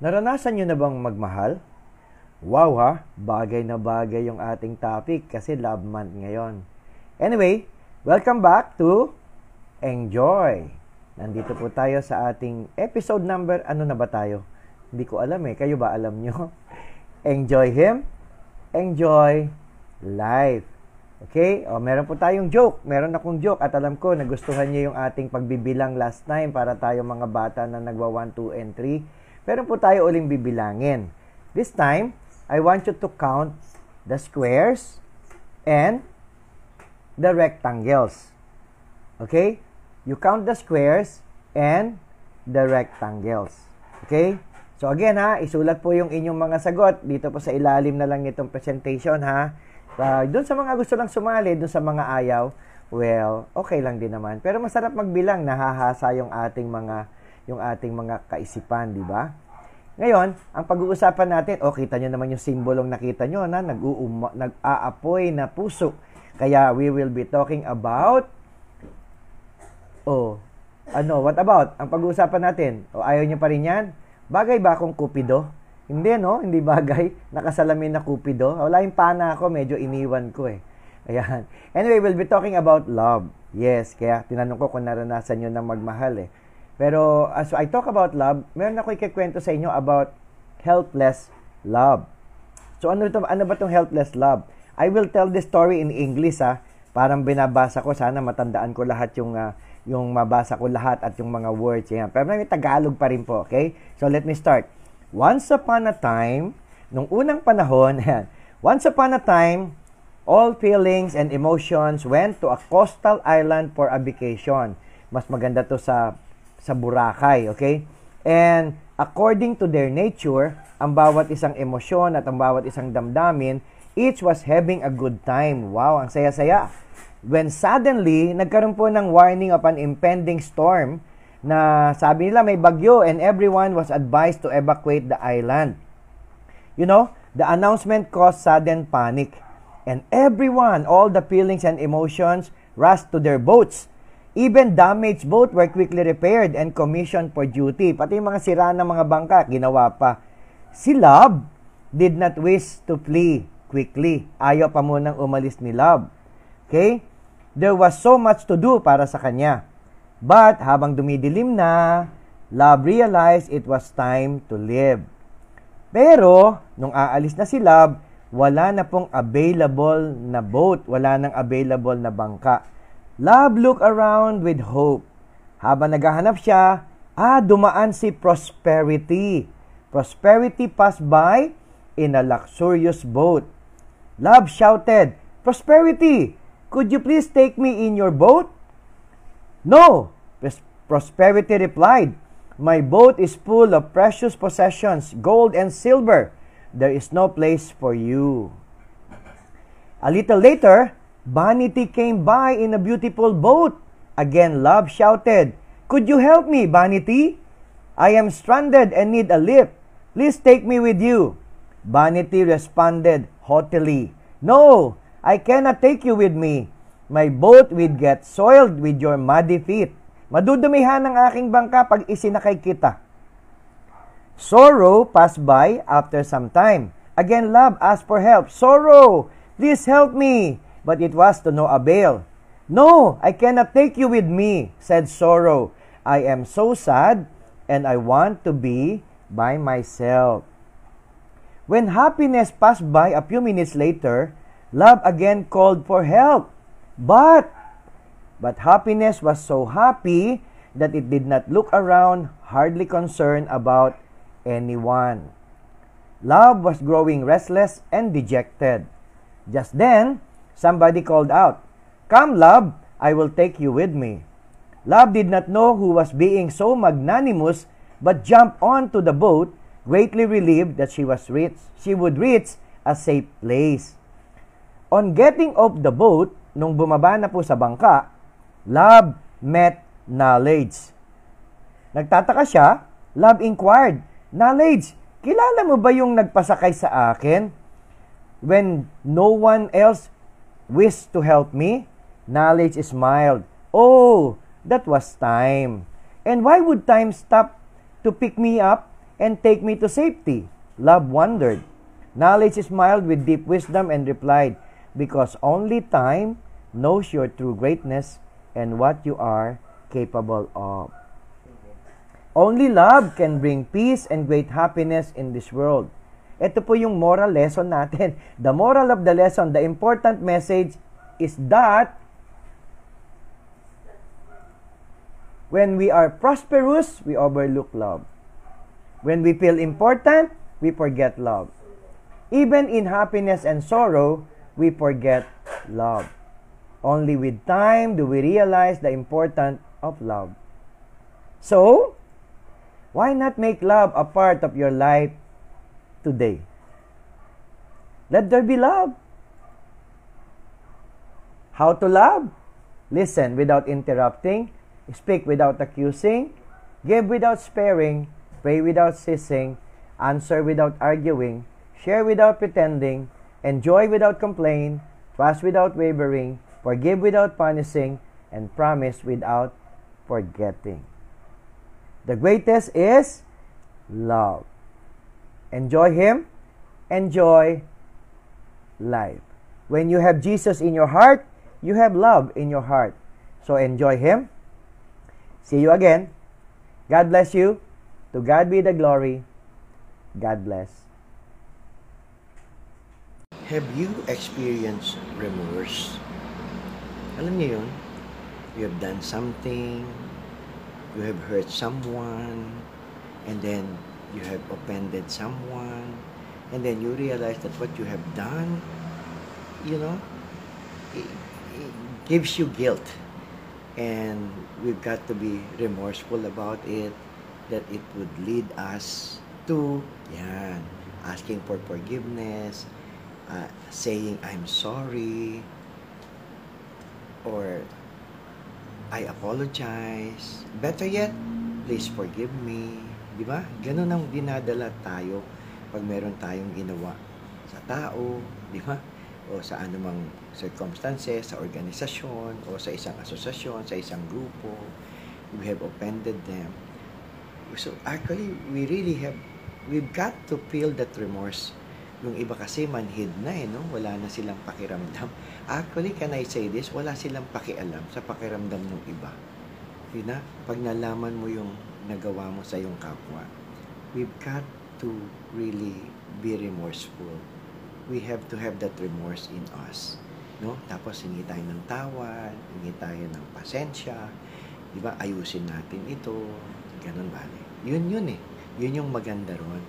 Naranasan nyo na bang magmahal? Wow ha, bagay na bagay yung ating topic kasi love month ngayon. Anyway, welcome back to Enjoy. Nandito po tayo sa ating episode number, ano na ba tayo? Hindi ko alam eh, kayo ba alam nyo? Enjoy Him, enjoy life. Okay? O, meron po tayong joke. Meron akong joke at alam ko nagustuhan niyo yung ating pagbibilang last time para tayo mga bata na nagwa 1, 2, and 3. Meron po tayo uling bibilangin. This time, I want you to count the squares and the rectangles. Okay? You count the squares and the rectangles. Okay? So again ha, isulat po yung inyong mga sagot dito po sa ilalim na lang nitong presentation ha. Uh, doon sa mga gusto lang sumali, doon sa mga ayaw, well, okay lang din naman. Pero masarap magbilang, nahahasa yung ating mga yung ating mga kaisipan, di ba? Ngayon, ang pag-uusapan natin, oh, kita nyo naman yung simbolong nakita nyo na nag-uuma, nag-aapoy na puso. Kaya we will be talking about Oh, ano, what about? Ang pag-uusapan natin, o oh, ayaw nyo pa rin yan? Bagay ba akong kupido? Hindi, no? Hindi bagay. Nakasalamin na kupido. Wala yung pana ako, medyo iniwan ko eh. Ayan. Anyway, we'll be talking about love. Yes, kaya tinanong ko kung naranasan nyo ng magmahal eh. Pero as I talk about love, meron ako ikikwento sa inyo about helpless love. So ano, ito, ano ba itong helpless love? I will tell this story in English ha. Parang binabasa ko, sana matandaan ko lahat yung uh, yung mabasa ko lahat at yung mga words. Yan. Pero may Tagalog pa rin po, okay? So let me start. Once upon a time, nung unang panahon, once upon a time, all feelings and emotions went to a coastal island for a vacation. Mas maganda to sa sa Boracay, okay? And according to their nature, ang bawat isang emosyon at ang bawat isang damdamin, each was having a good time. Wow, ang saya-saya. When suddenly, nagkaroon po ng warning of an impending storm na sabi nila may bagyo and everyone was advised to evacuate the island. You know, the announcement caused sudden panic and everyone, all the feelings and emotions rushed to their boats. Even damaged boat were quickly repaired and commissioned for duty. Pati yung mga sira ng mga bangka, ginawa pa. Si Love did not wish to flee quickly. Ayaw pa munang umalis ni Love. Okay? There was so much to do para sa kanya. But habang dumidilim na, Love realized it was time to live. Pero, nung aalis na si Love, wala na pong available na boat, wala nang available na bangka. Love looked around with hope. Habang naghahanap siya, ah, dumaan si Prosperity. Prosperity passed by in a luxurious boat. Love shouted, Prosperity, could you please take me in your boat? No, Prosperity replied, My boat is full of precious possessions, gold and silver. There is no place for you. A little later, Vanity came by in a beautiful boat. Again, Love shouted, Could you help me, Vanity? I am stranded and need a lift. Please take me with you. Vanity responded haughtily, No, I cannot take you with me. My boat will get soiled with your muddy feet. Madudumihan ang aking bangka pag isinakay kita. Sorrow passed by after some time. Again, love asked for help. Sorrow, please help me. But it was to no avail. No, I cannot take you with me, said Sorrow. I am so sad and I want to be by myself. When happiness passed by a few minutes later, love again called for help. But, but happiness was so happy that it did not look around, hardly concerned about anyone. Love was growing restless and dejected. Just then, somebody called out, Come, love, I will take you with me. Love did not know who was being so magnanimous, but jumped onto the boat, greatly relieved that she was rich. She would reach a safe place. On getting off the boat, nung bumaba na po sa bangka, love met knowledge. Nagtataka siya, love inquired, knowledge, kilala mo ba yung nagpasakay sa akin? When no one else wished to help me, knowledge smiled. Oh, that was time. And why would time stop to pick me up and take me to safety. Love wondered. Knowledge smiled with deep wisdom and replied, Because only time knows your true greatness and what you are capable of. Only love can bring peace and great happiness in this world. Ito po yung moral lesson natin. The moral of the lesson, the important message is that when we are prosperous, we overlook love. When we feel important, we forget love. Even in happiness and sorrow, we forget love. Only with time do we realize the importance of love. So, why not make love a part of your life today? Let there be love. How to love? Listen without interrupting, speak without accusing, give without sparing, pray without ceasing, answer without arguing, share without pretending, enjoy without complaint, trust without wavering, forgive without punishing, and promise without forgetting. The greatest is love. Enjoy Him, enjoy life. When you have Jesus in your heart, you have love in your heart. So enjoy Him. See you again. God bless you. To God be the glory. God bless. Have you experienced remorse? Alam niyo yun? You have done something, you have hurt someone, and then you have offended someone, and then you realize that what you have done, you know, it, it gives you guilt. And we've got to be remorseful about it, that it would lead us to, yan, asking for forgiveness, uh, saying, I'm sorry, or I apologize. Better yet, please forgive me. Di ba? Ganun ang dinadala tayo pag meron tayong ginawa sa tao, di ba? O sa anumang circumstances, sa organisasyon, o sa isang asosasyon, sa isang grupo. We have offended them. So actually, we really have, we've got to feel that remorse. Yung iba kasi manhid na eh, no? Wala na silang pakiramdam. Actually, can I say this? Wala silang pakialam sa pakiramdam ng iba. Di na? Pag nalaman mo yung nagawa mo sa iyong kapwa, we've got to really be remorseful. We have to have that remorse in us. No? Tapos hingi tayo ng tawad, hingi tayo ng pasensya, di ba? Ayusin natin ito, ganun bale. Yun yun eh. Yun yung maganda ron.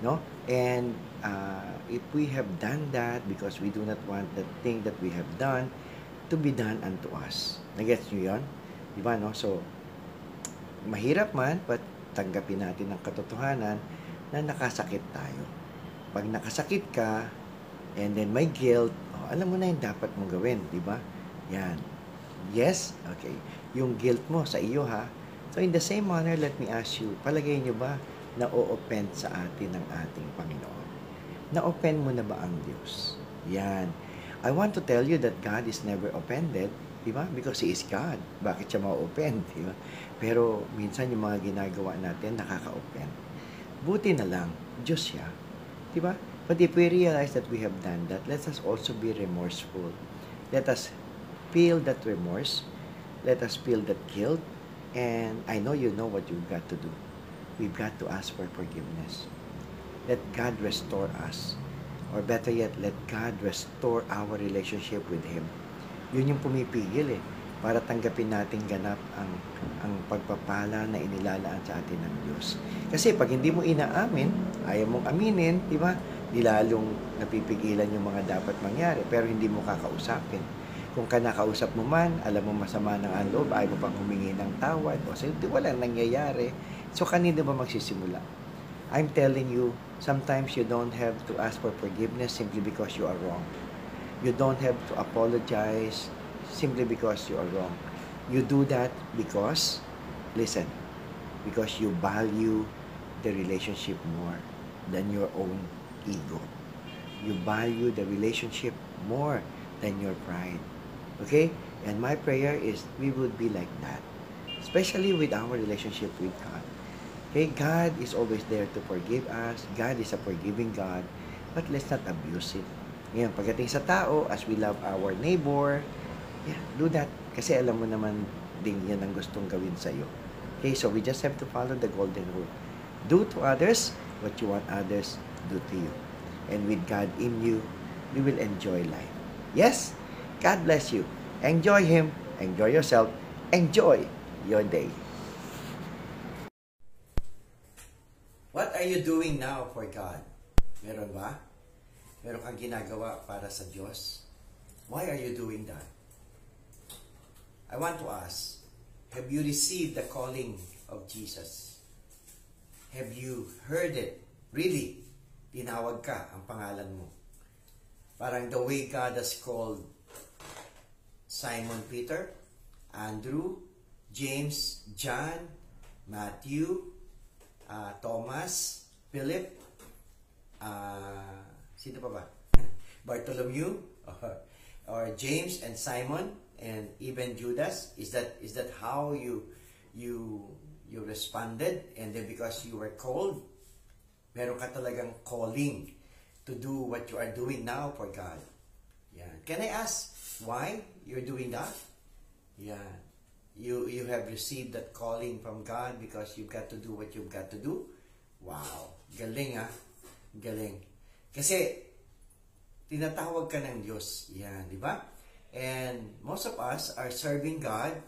No? And uh, if we have done that because we do not want the thing that we have done to be done unto us. Nagets nyo yun? Di ba, no? So, mahirap man, but tanggapin natin ang katotohanan na nakasakit tayo. Pag nakasakit ka, and then may guilt, oh, alam mo na yung dapat mong gawin, di ba? Yan. Yes? Okay. Yung guilt mo sa iyo, ha? So, in the same manner, let me ask you, palagay nyo ba na o-offend sa atin ng ating Panginoon? Na-offend mo na ba ang Diyos? Yan. I want to tell you that God is never offended, di ba? Because He is God. Bakit siya ma-offend, di ba? Pero minsan yung mga ginagawa natin nakaka-offend. Buti na lang, Diyos siya. Di ba? But if we realize that we have done that, let us also be remorseful. Let us feel that remorse. Let us feel that guilt. And I know you know what you've got to do. We've got to ask for forgiveness. Let God restore us. Or better yet, let God restore our relationship with Him. Yun yung pumipigil eh. Para tanggapin natin ganap ang, ang pagpapala na inilalaan sa atin ng Diyos. Kasi pag hindi mo inaamin, ayaw mong aminin, di ba? Di lalong napipigilan yung mga dapat mangyari, pero hindi mo kakausapin. Kung ka nakausap mo man, alam mo masama ng ang loob, ayaw mo pang humingi ng tawad, o sa hindi wala nangyayari, so kanino ba magsisimula? I'm telling you, sometimes you don't have to ask for forgiveness simply because you are wrong. You don't have to apologize simply because you are wrong. You do that because, listen, because you value the relationship more than your own ego. You value the relationship more than your pride. Okay? And my prayer is we would be like that. Especially with our relationship with God. Okay, God is always there to forgive us. God is a forgiving God. But let's not abuse it. Ngayon, pagdating sa tao, as we love our neighbor, yeah, do that. Kasi alam mo naman din yan ang gustong gawin sa'yo. Okay, so we just have to follow the golden rule. Do to others what you want others do to you. And with God in you, we will enjoy life. Yes, God bless you. Enjoy Him. Enjoy yourself. Enjoy your day. What are you doing now for God? Meron ba? Meron kang ginagawa para sa Diyos? Why are you doing that? I want to ask, have you received the calling of Jesus? Have you heard it? Really? Tinawag ka ang pangalan mo. Parang the way God has called Simon Peter, Andrew, James, John, Matthew, uh, Thomas, Philip, uh, sino pa ba? Bartholomew, or, or James and Simon, and even Judas. Is that is that how you you you responded? And then because you were called, meron ka talagang calling to do what you are doing now for God. Yeah. Can I ask why you're doing that? Yeah. You you have received that calling from God because you've got to do what you've got to do. Wow. Galing ah. Galing. Kasi tinatawag ka ng Diyos. Yan, di ba? And most of us are serving God.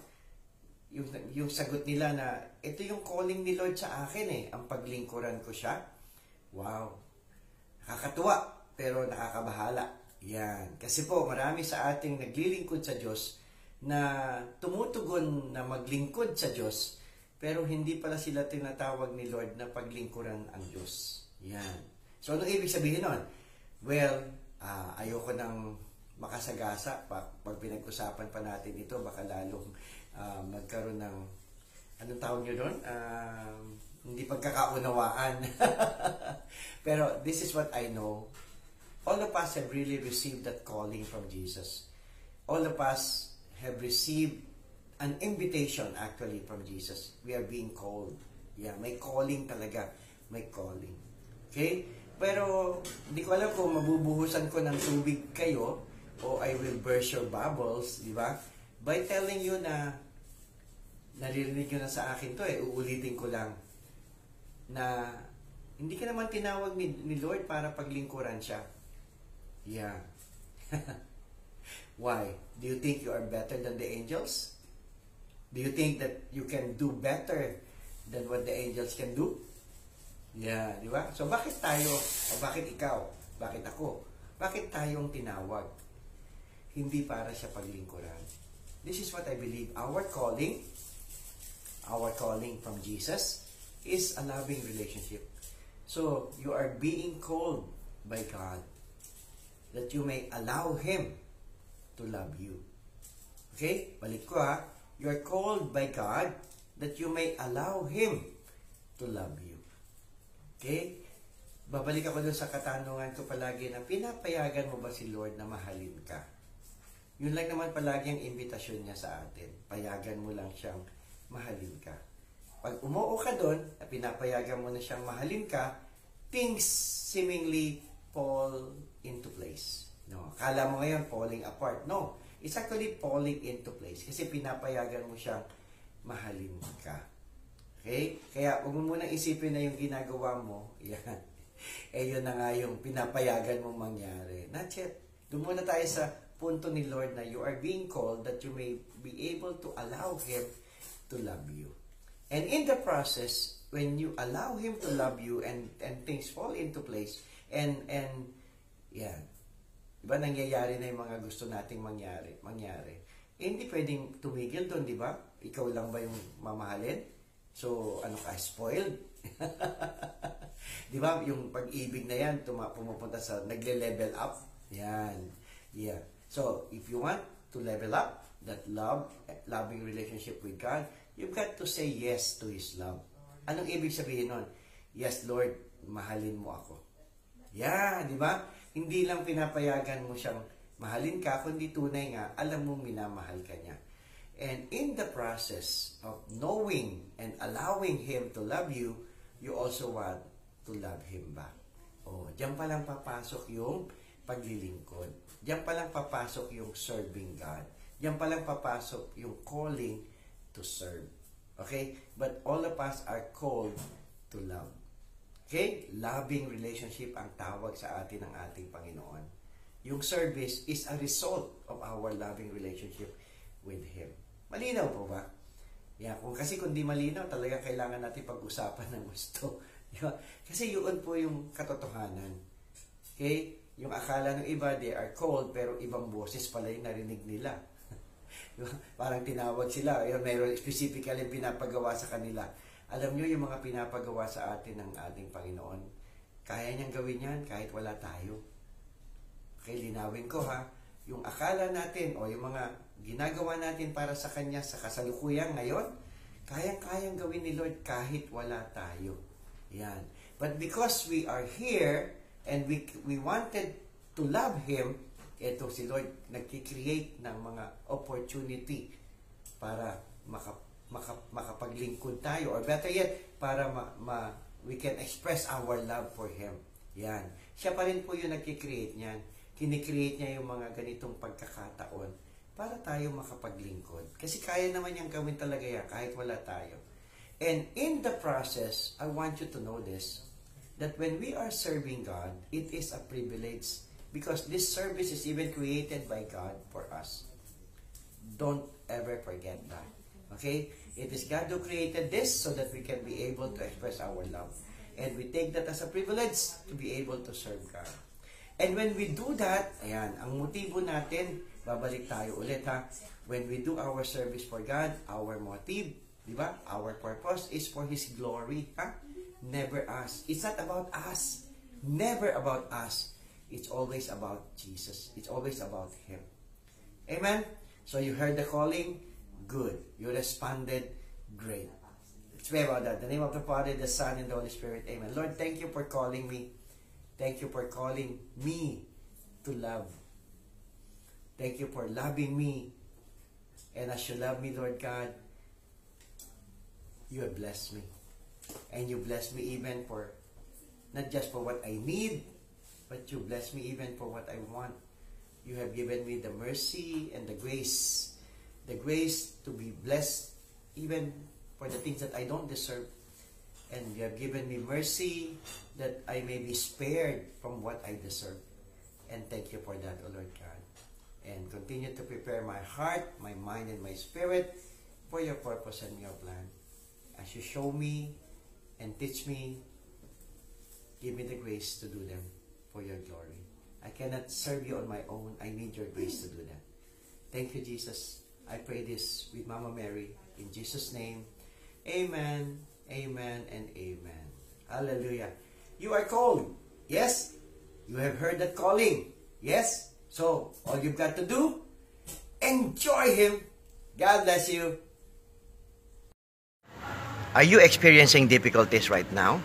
Yung, yung sagot nila na, ito yung calling ni Lord sa akin eh, ang paglingkuran ko siya. Wow. Nakakatuwa, pero nakakabahala. Yan. Kasi po, marami sa ating naglilingkod sa Diyos na tumutugon na maglingkod sa Diyos, pero hindi pala sila tinatawag ni Lord na paglingkuran ang Diyos. Yan. So, anong ibig sabihin nun? Well, uh, ayoko nang makasagasa pag, pag pinag-usapan pa natin ito, baka lalong uh, magkaroon ng anong tawag nyo doon? Uh, hindi pagkakaunawaan. Pero this is what I know. All of us have really received that calling from Jesus. All of us have received an invitation actually from Jesus. We are being called. Yeah, may calling talaga. May calling. Okay? Pero hindi ko alam kung mabubuhusan ko ng tubig kayo o I will burst your bubbles, di ba? By telling you na naririnig nyo na sa akin to eh, uulitin ko lang na hindi ka naman tinawag ni, ni Lord para paglingkuran siya. Yeah. Why? Do you think you are better than the angels? Do you think that you can do better than what the angels can do? Yeah, di ba? So bakit tayo, o bakit ikaw, bakit ako, bakit tayong tinawag? Hindi para sa paglingkuran. This is what I believe. Our calling, our calling from Jesus is a loving relationship. So, you are being called by God that you may allow Him to love you. Okay? Balik ko ha. You are called by God that you may allow Him to love you. Okay? Babalik ako dun sa katanungan ko palagi na pinapayagan mo ba si Lord na mahalin ka? Yun lang naman palagi ang invitasyon niya sa atin. Payagan mo lang siyang mahalin ka. Pag umuo ka doon, na pinapayagan mo na siyang mahalin ka, things seemingly fall into place. No, akala mo ngayon falling apart. No, it's actually falling into place kasi pinapayagan mo siyang mahalin ka. Okay? Kaya huwag mo munang isipin na yung ginagawa mo, yan. Eh yun na nga yung pinapayagan mong mangyari. Not yet. Doon muna tayo sa punto ni Lord na you are being called that you may be able to allow Him to love you. And in the process, when you allow Him to love you and, and things fall into place, and, and, yeah, Diba nangyayari na yung mga gusto nating mangyari, mangyari. Eh, hindi pwedeng tumigil doon, di ba? Ikaw lang ba yung mamahalin? So, ano ka, spoiled? di ba? Yung pag-ibig na yan, tuma, pumupunta sa, nagle-level up. Yan. Yeah. So, if you want to level up that love, loving relationship with God, you've got to say yes to His love. Anong ibig sabihin nun? Yes, Lord, mahalin mo ako. Yeah, di ba? Hindi lang pinapayagan mo siyang mahalin ka, kundi tunay nga, alam mo minamahal ka niya. And in the process of knowing and allowing Him to love you, you also want to love Him back. Oh, diyan pa lang papasok yung paglilingkod. Diyan pa lang papasok yung serving God. Diyan pa lang papasok yung calling to serve. Okay? But all of us are called to love. Okay? Loving relationship ang tawag sa atin ng ating Panginoon. Yung service is a result of our loving relationship with Him. Malinaw po ba? Yeah, kung kasi kung di malinaw, talaga kailangan natin pag-usapan ng gusto. kasi yun po yung katotohanan. Okay? Yung akala ng iba, they are cold, pero ibang boses pala yung narinig nila. Parang tinawag sila, yung mayroon specifically pinapagawa sa kanila. Alam nyo yung mga pinapagawa sa atin ng ating Panginoon, kaya niyang gawin yan kahit wala tayo. Okay, linawin ko ha. Yung akala natin o yung mga ginagawa natin para sa Kanya sa kasalukuyan ngayon, kayang-kayang gawin ni Lord kahit wala tayo. Yan. But because we are here and we, we wanted to love Him, ito si Lord nagki-create ng mga opportunity para maka, maka, makapaglingkod tayo or better yet, para ma, ma, we can express our love for Him. Yan. Siya pa rin po yung nagki-create niyan kinikreate niya yung mga ganitong pagkakataon para tayo makapaglingkod. Kasi kaya naman niyang gawin talaga yan kahit wala tayo. And in the process, I want you to know this, that when we are serving God, it is a privilege because this service is even created by God for us. Don't ever forget that. Okay? It is God who created this so that we can be able to express our love. And we take that as a privilege to be able to serve God. And when we do that, ayan, ang motibo natin, babalik tayo ulit ha. When we do our service for God, our motive, di ba? Our purpose is for His glory, ha? Never us. It's not about us. Never about us. It's always about Jesus. It's always about Him. Amen? So you heard the calling? Good. You responded? Great. Let's pray about that. The name of the Father, the Son, and the Holy Spirit. Amen. Lord, thank you for calling me Thank you for calling me to love. Thank you for loving me. And as you love me, Lord God, you have blessed me. And you bless me even for, not just for what I need, but you bless me even for what I want. You have given me the mercy and the grace, the grace to be blessed even for the things that I don't deserve and you have given me mercy that I may be spared from what I deserve. And thank you for that, O Lord God. And continue to prepare my heart, my mind, and my spirit for your purpose and your plan. As you show me and teach me, give me the grace to do them for your glory. I cannot serve you on my own. I need your grace to do that. Thank you, Jesus. I pray this with Mama Mary. In Jesus' name, Amen. Amen and amen. Hallelujah. You are called. Yes? You have heard that calling. Yes? So, all you've got to do, enjoy Him. God bless you. Are you experiencing difficulties right now?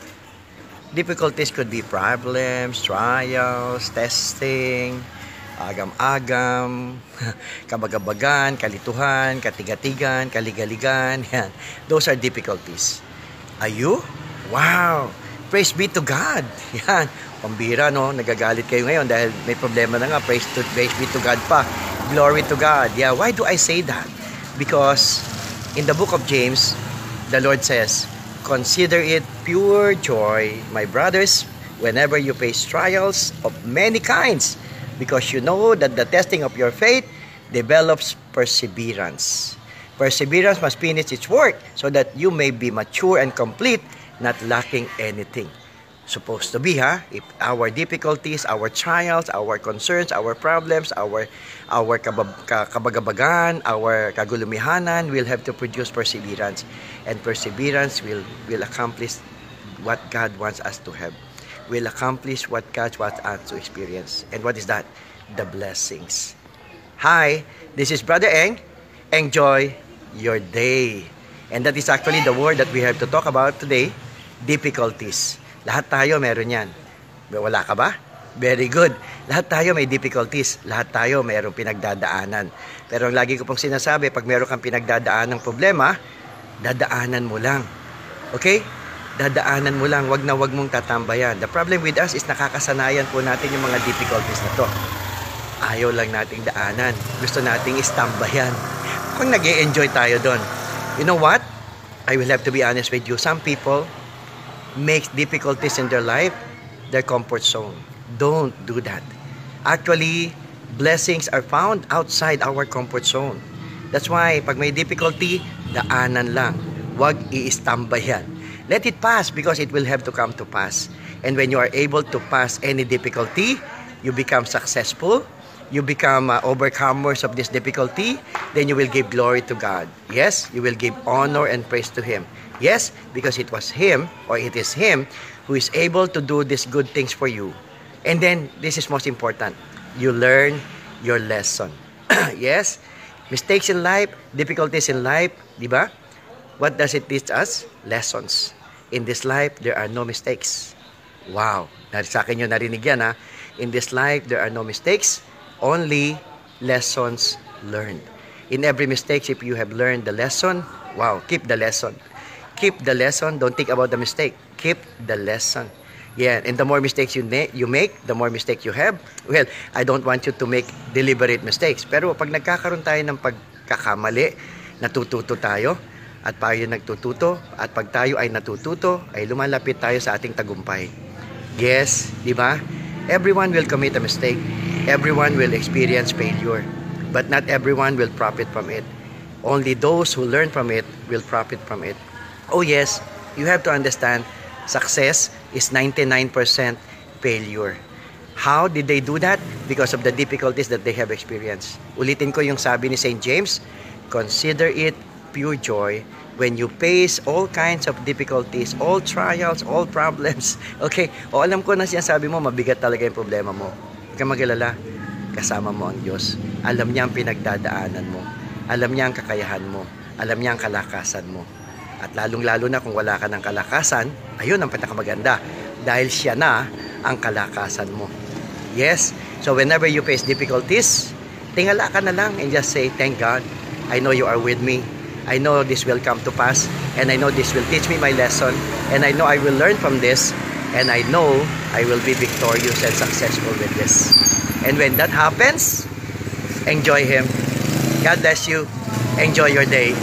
Difficulties could be problems, trials, testing, agam-agam, kabagabagan, kalituhan, katigatigan, kaligaligan. Yan. Those are difficulties. Are you? Wow! Praise be to God. Yan. Pambira, no? Nagagalit kayo ngayon dahil may problema na nga. Praise, to, praise be to God pa. Glory to God. Yeah, why do I say that? Because in the book of James, the Lord says, Consider it pure joy, my brothers, whenever you face trials of many kinds, because you know that the testing of your faith develops perseverance. Perseverance must finish its work so that you may be mature and complete, not lacking anything. Supposed to be, ha? If our difficulties, our trials, our concerns, our problems, our our kabagabagan, our kagulumihanan will have to produce perseverance. And perseverance will, will accomplish what God wants us to have. Will accomplish what God wants us to experience. And what is that? The blessings. Hi, this is Brother Eng. Enjoy your day. And that is actually the word that we have to talk about today, difficulties. Lahat tayo meron yan. Wala ka ba? Very good. Lahat tayo may difficulties. Lahat tayo mayroong pinagdadaanan. Pero ang lagi ko pong sinasabi, pag meron kang pinagdadaanan ng problema, dadaanan mo lang. Okay? dadaanan mo lang, wag na wag mong tatambayan. The problem with us is nakakasanayan po natin yung mga difficulties na to. Ayaw lang nating daanan. Gusto nating istambayan. Kung nag enjoy tayo doon. You know what? I will have to be honest with you. Some people make difficulties in their life their comfort zone. Don't do that. Actually, blessings are found outside our comfort zone. That's why, pag may difficulty, daanan lang. Huwag iistambayan. Let it pass because it will have to come to pass. And when you are able to pass any difficulty, you become successful, you become uh, overcomers of this difficulty, then you will give glory to God. Yes, you will give honor and praise to Him. Yes, because it was Him or it is Him who is able to do these good things for you. And then, this is most important, you learn your lesson. yes, mistakes in life, difficulties in life, di ba? What does it teach us? Lessons. In this life, there are no mistakes. Wow. Sa akin yun narinig yan ha. In this life, there are no mistakes. Only lessons learned. In every mistake, if you have learned the lesson, wow, keep the lesson. Keep the lesson. Don't think about the mistake. Keep the lesson. Yeah, and the more mistakes you, you make, the more mistake you have. Well, I don't want you to make deliberate mistakes. Pero pag nagkakaroon tayo ng pagkakamali, natututo tayo, at tayo nagtututo, at pag tayo ay natututo, ay lumalapit tayo sa ating tagumpay. Yes, di ba? Everyone will commit a mistake. Everyone will experience failure. But not everyone will profit from it. Only those who learn from it will profit from it. Oh yes, you have to understand, success is 99% failure. How did they do that? Because of the difficulties that they have experienced. Ulitin ko yung sabi ni St. James, consider it pure joy when you face all kinds of difficulties, all trials, all problems. Okay? O alam ko na sinasabi mo, mabigat talaga yung problema mo. Kang magalala. Kasama mo ang Diyos. Alam niya ang pinagdadaanan mo. Alam niya ang kakayahan mo. Alam niya ang kalakasan mo. At lalong-lalo na kung wala ka ng kalakasan, ayun ang pinakamaganda. Dahil siya na ang kalakasan mo. Yes? So whenever you face difficulties, tingala ka na lang and just say, Thank God. I know you are with me. I know this will come to pass. And I know this will teach me my lesson. And I know I will learn from this. And I know I will be victorious and successful with this. And when that happens, enjoy Him. God bless you. Enjoy your day.